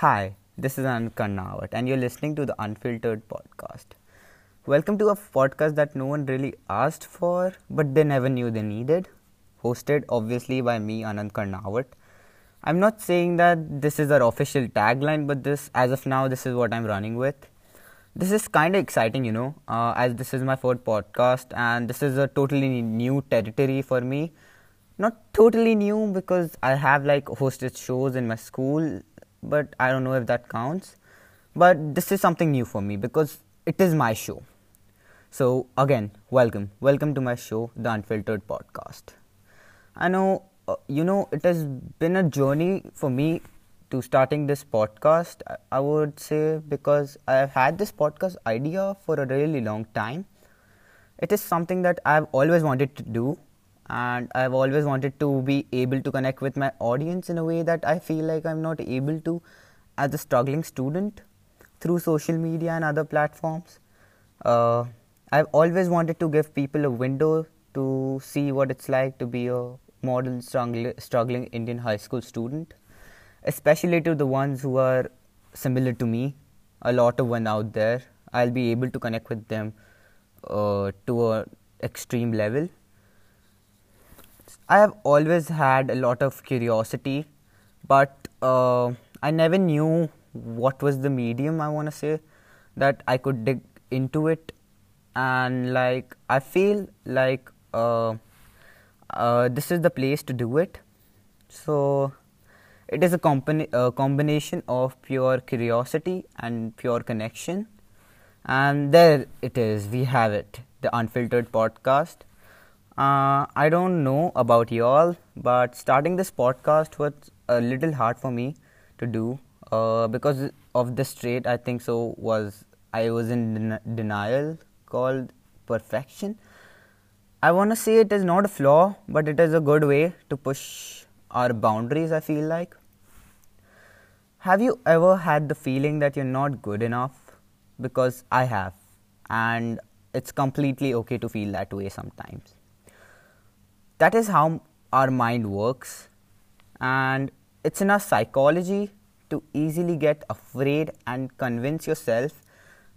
Hi, this is Anand Karnawat, and you're listening to the Unfiltered Podcast. Welcome to a podcast that no one really asked for, but they never knew they needed. Hosted, obviously, by me, Anand Karnawat. I'm not saying that this is our official tagline, but this, as of now, this is what I'm running with. This is kind of exciting, you know, uh, as this is my fourth podcast, and this is a totally new territory for me not totally new because I have like hosted shows in my school, but I don't know if that counts. But this is something new for me because it is my show. So, again, welcome. Welcome to my show, The Unfiltered Podcast. I know, uh, you know, it has been a journey for me to starting this podcast, I would say, because I've had this podcast idea for a really long time. It is something that I've always wanted to do and I've always wanted to be able to connect with my audience in a way that I feel like I'm not able to as a struggling student through social media and other platforms. Uh, I've always wanted to give people a window to see what it's like to be a modern struggling Indian high school student, especially to the ones who are similar to me, a lot of one out there. I'll be able to connect with them uh, to a extreme level I have always had a lot of curiosity, but uh, I never knew what was the medium I want to say that I could dig into it, and like I feel like uh, uh, this is the place to do it. So it is a, company, a combination of pure curiosity and pure connection, and there it is. We have it, the unfiltered podcast uh, I don't know about y'all, but starting this podcast was a little hard for me to do uh, because of this trait. I think so was I was in den- denial called perfection. I want to say it is not a flaw, but it is a good way to push our boundaries. I feel like. Have you ever had the feeling that you're not good enough? Because I have, and it's completely okay to feel that way sometimes that is how our mind works. And it's in our psychology to easily get afraid and convince yourself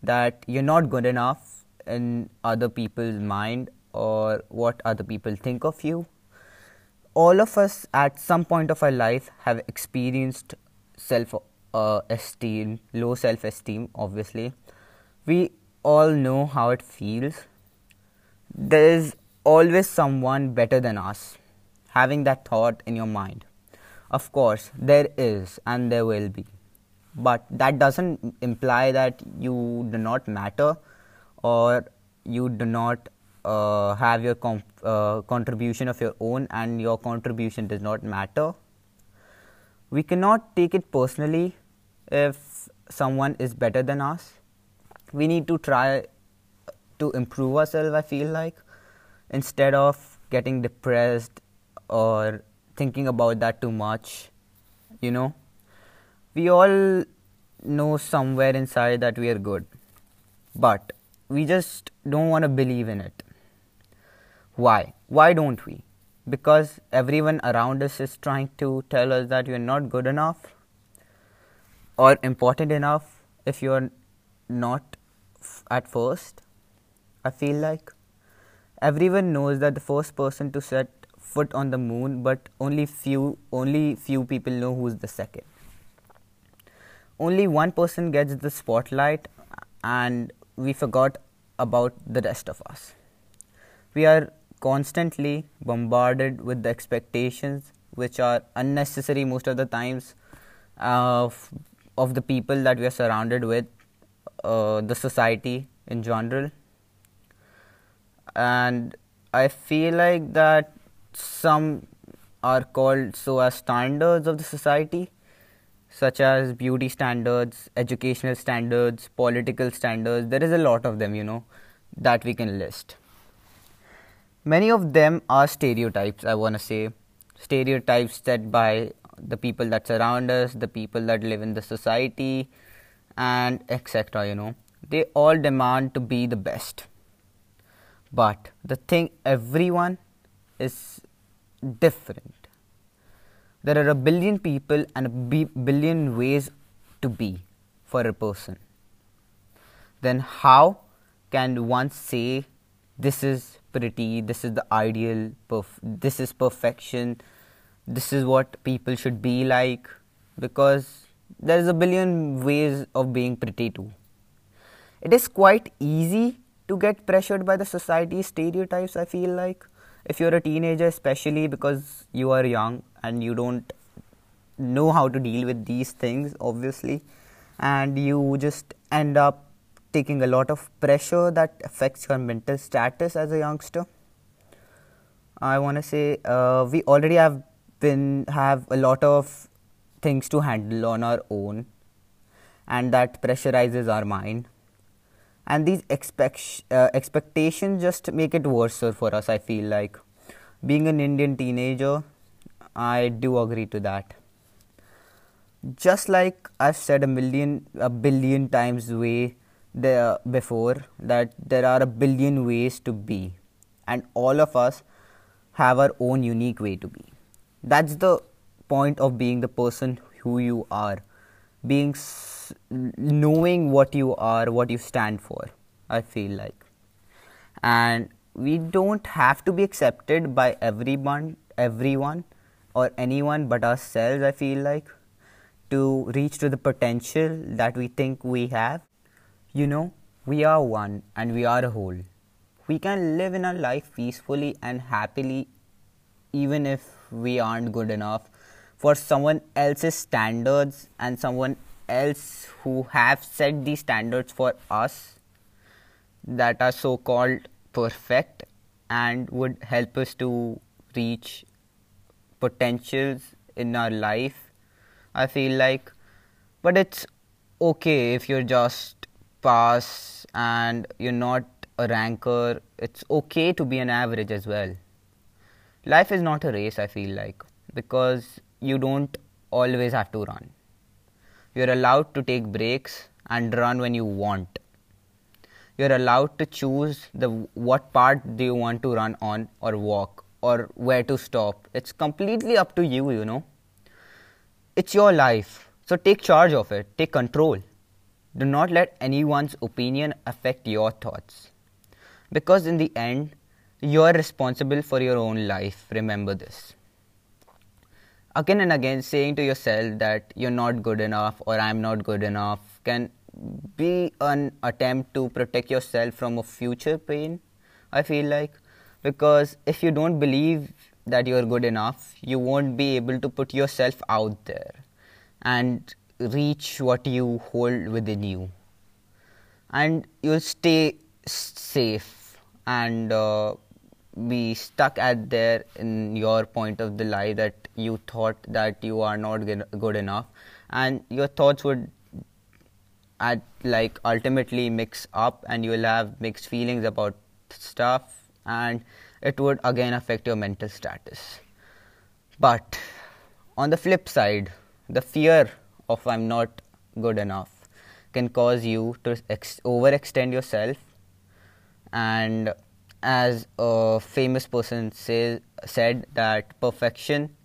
that you're not good enough in other people's mind or what other people think of you. All of us at some point of our life have experienced self uh, esteem low self esteem obviously. We all know how it feels. There is always someone better than us. Having that thought in your mind. Of course, there is and there will be. But that doesn't imply that you do not matter or you do not uh, have your comp- uh, contribution of your own and your contribution does not matter. We cannot take it personally if someone is better than us. We need to try to improve ourselves, I feel like instead of getting depressed or thinking about that too much you know? We all know somewhere inside that we are good but we just don't want to believe in it. Why? Why don't we? Because everyone around us is trying to tell us that you're not good enough or important enough if you're not f- at first i feel like everyone knows that the first person to set foot on the moon but only few only few people know who's the second. Only one person gets the spotlight and we forgot about the rest of us. We are constantly bombarded with the expectations which are unnecessary most of the times uh, of the people that we are surrounded with uh, the society in general and I feel like that some are called so as standards of the society, such as beauty standards, educational standards, political standards. There is a lot of them, you know, that we can list. Many of them are stereotypes, I want to say. Stereotypes set by the people that surround us, the people that live in the society, and etc. You know, they all demand to be the best but the thing everyone is different there are a billion people and a billion ways to be for a person, then how can one say this is pretty, this is the ideal, perf- this is perfection, this is what people should be like? Because there is a billion ways of being pretty too. It is quite easy to get pressured by the society stereotypes, I feel like. If you're a teenager, especially because you are young and you don't know how to deal with these things, obviously, and you just end up taking a lot of pressure that affects your mental status as a youngster. I want to say uh, we already have been have a lot of things to handle on our own, and that pressurizes our mind. And these expect, uh, expectations just make it worse for us. I feel like being an Indian teenager, I do agree to that just like I've said a million, a billion times way there before that there are a billion ways to be, and all of us have our own unique way to be. That's the point of being the person who you are, being knowing what you are, what you stand for. I feel like, and we don't have to be accepted by everyone, everyone, or anyone but ourselves. I feel like to reach to the potential that we think we have. You know, we are one and we are a whole. We can live in our life peacefully and happily even if we aren't good enough for someone else's standards and someone else who have set these standards for us that are so called perfect and would help us to reach potentials in our life I feel like, but it's okay if you're just pass and you're not a ranker. It's okay to be an average as well. Life is not a race, I feel like, because you don't always have to run. You're allowed to take breaks and run when you want. You're allowed to choose the what part do you want to run on or walk or where to stop. It's completely up to you, you know. It's your life, so take charge of it, take control. Do not let anyone's opinion affect your thoughts. Because in the end, you are responsible for your own life. Remember this. Again and again, saying to yourself that you're not good enough or I'm not good enough can be an attempt to protect yourself from a future pain, I feel like. Because if you don't believe that you're good enough, you won't be able to put yourself out there and reach what you hold within you. And you'll stay safe and uh, be stuck at there in your point of the life that you thought that you are not good enough, and your thoughts would at like ultimately mix up, and you will have mixed feelings about stuff and it would again affect your mental status. But on the flip side, the fear of I'm not good enough can cause you to ex- overextend yourself. And as a famous person say, said, that perfection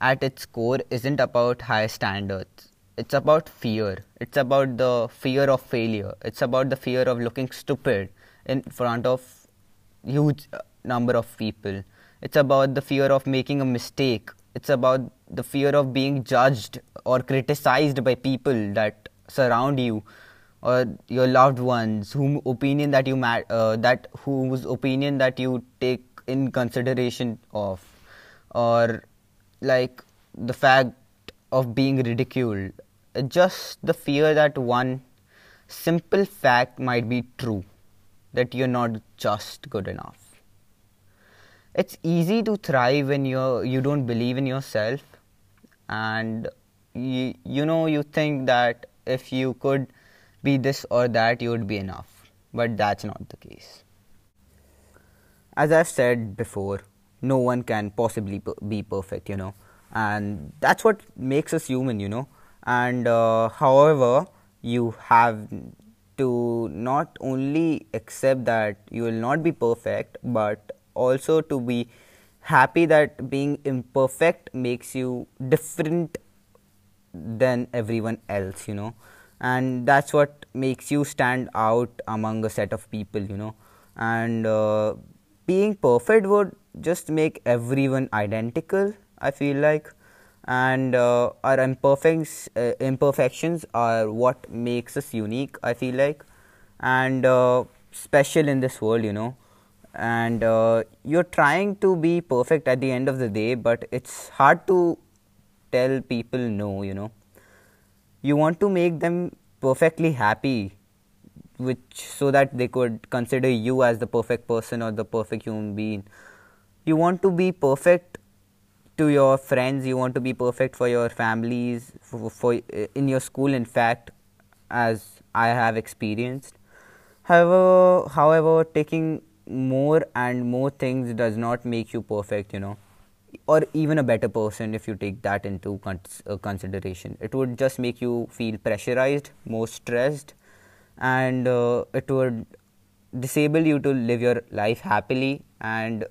at its core isn't about high standards. It's about fear. It's about the fear of failure. It's about the fear of looking stupid in front of huge number of people. It's about the fear of making a mistake. It's about the fear of being judged or criticized by people that surround you or your loved ones whom opinion that you ma- uh, that whose opinion that you take in consideration of or like the fact of being ridiculed. Just the fear that one simple fact might be true that you're not just good enough. It's easy to thrive when you you don't believe in yourself. And you, you know you think that if you could be this or that you would be enough. But that's not the case. As i've said before no one can possibly be perfect you know. And that's what makes us human you know. And uh, however you have to not only accept that you will not be perfect but also to be happy that being imperfect makes you different than everyone else you know. And that's what makes you stand out among a set of people you know. And uh, being perfect would just make everyone identical i feel like. And uh, our imperfections uh, imperfections are what makes us unique i feel like. And uh, special in this world you know. And uh, you're trying to be perfect at the end of the day but it's hard to tell people no you know. You want to make them perfectly happy which so that they could consider you as the perfect person or the perfect human being you want to be perfect to your friends you want to be perfect for your families for, for in your school in fact as i have experienced. However however taking more and more things does not make you perfect you know or even a better person if you take that into uh, consideration. It would just make you feel pressurized more stressed and uh, it would disable you to live your life happily and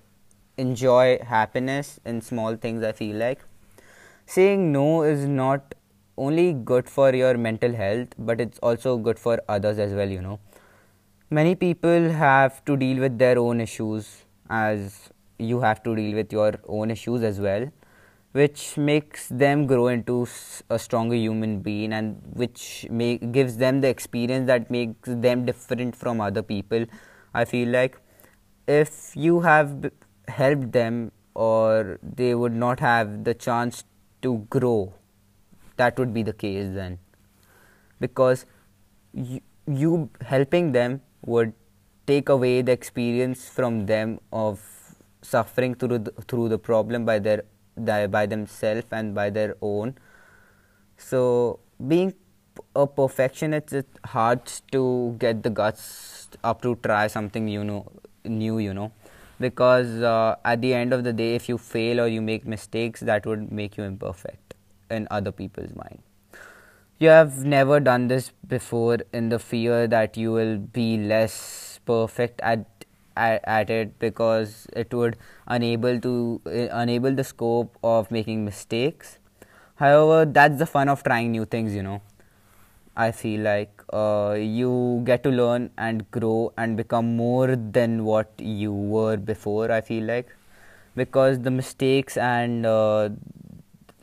enjoy happiness in small things i feel like. Saying no is not only good for your mental health but it's also good for others as well you know. Many people have to deal with their own issues as you have to deal with your own issues as well which makes them grow into a stronger human being and which make, gives them the experience that makes them different from other people i feel like. If you have helped them or they would not have the chance to grow. That would be the case then. Because you, you helping them would take away the experience from them of suffering through the, through the problem by their by themselves and by their own. So being a perfectionist it's hard to get the guts up to try something you know new you know because uh, at the end of the day if you fail or you make mistakes that would make you imperfect in other people's mind. You have never done this before in the fear that you will be less perfect at at, it because it would unable to uh, enable the scope of making mistakes. However that's the fun of trying new things you know i feel like uh, you get to learn and grow and become more than what you were before i feel like. Because the mistakes and uh,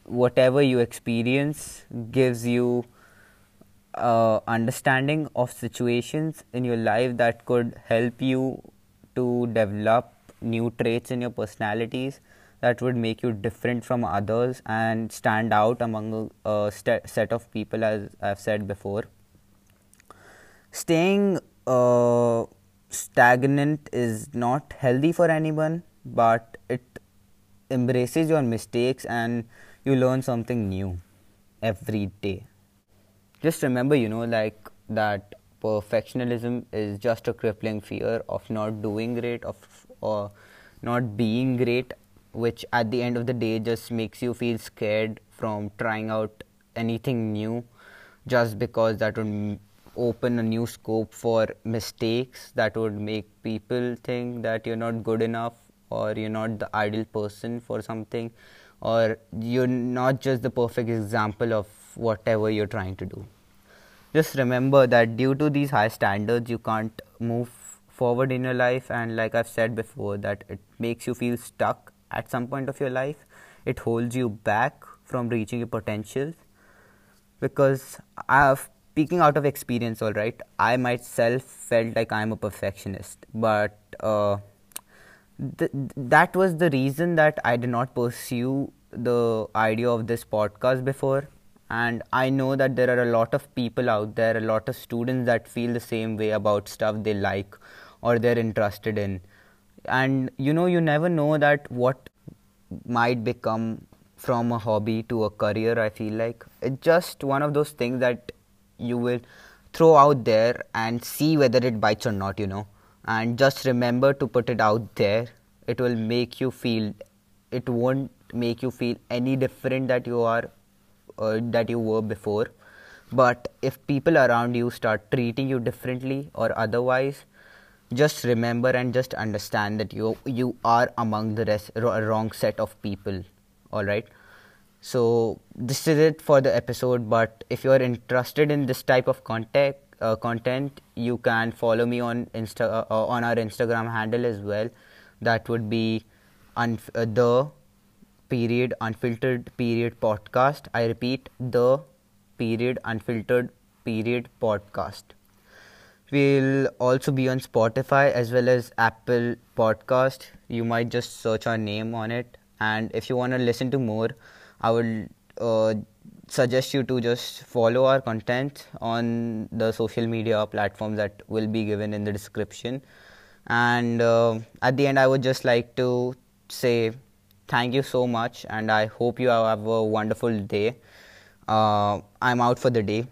whatever you experience gives you uh, understanding of situations in your life that could help you to develop new traits in your personalities that would make you different from others and stand out among a, st- set of people as i've said before. Staying uh, stagnant is not healthy for anyone but it embraces your mistakes and you learn something new every day. Just remember you know like that perfectionism is just a crippling fear of not doing great of or not being great which at the end of the day just makes you feel scared from trying out anything new just because that would open a new scope for mistakes that would make people think that you're not good enough or you're not the ideal person for something or you're not just the perfect example of whatever you're trying to do. Just remember that due to these high standards you can't move forward in your life and like i've said before that it makes you feel stuck at some point of your life it holds you back from reaching your potentials because i've speaking out of experience all right i myself felt like i'm a perfectionist. But uh, th- that was the reason that i did not pursue the idea of this podcast before. And i know that there are a lot of people out there a lot of students that feel the same way about stuff they like or they're interested in and you know you never know that what might become from a hobby to a career i feel like. It's just one of those things that you will throw out there and see whether it bites or not you know. And just remember to put it out there. It will make you feel it won't make you feel any different that you are uh, that you were before. But if people around you start treating you differently or otherwise just remember and just understand that you you are among the rest, wrong set of people all right so this is it for the episode. But if you are interested in this type of content, uh, content, you can follow me on Insta uh, uh on our Instagram handle as well. That would be unf- uh, the period unfiltered period podcast. I repeat the period unfiltered period podcast. We'll also be on Spotify as well as Apple Podcast. You might just search our name on it, and if you want to listen to more, I would uh, suggest you to just follow our content on the social media platforms that will be given in the description. And uh, at the end, I would just like to say thank you so much, and I hope you have a wonderful day. Uh, I'm out for the day.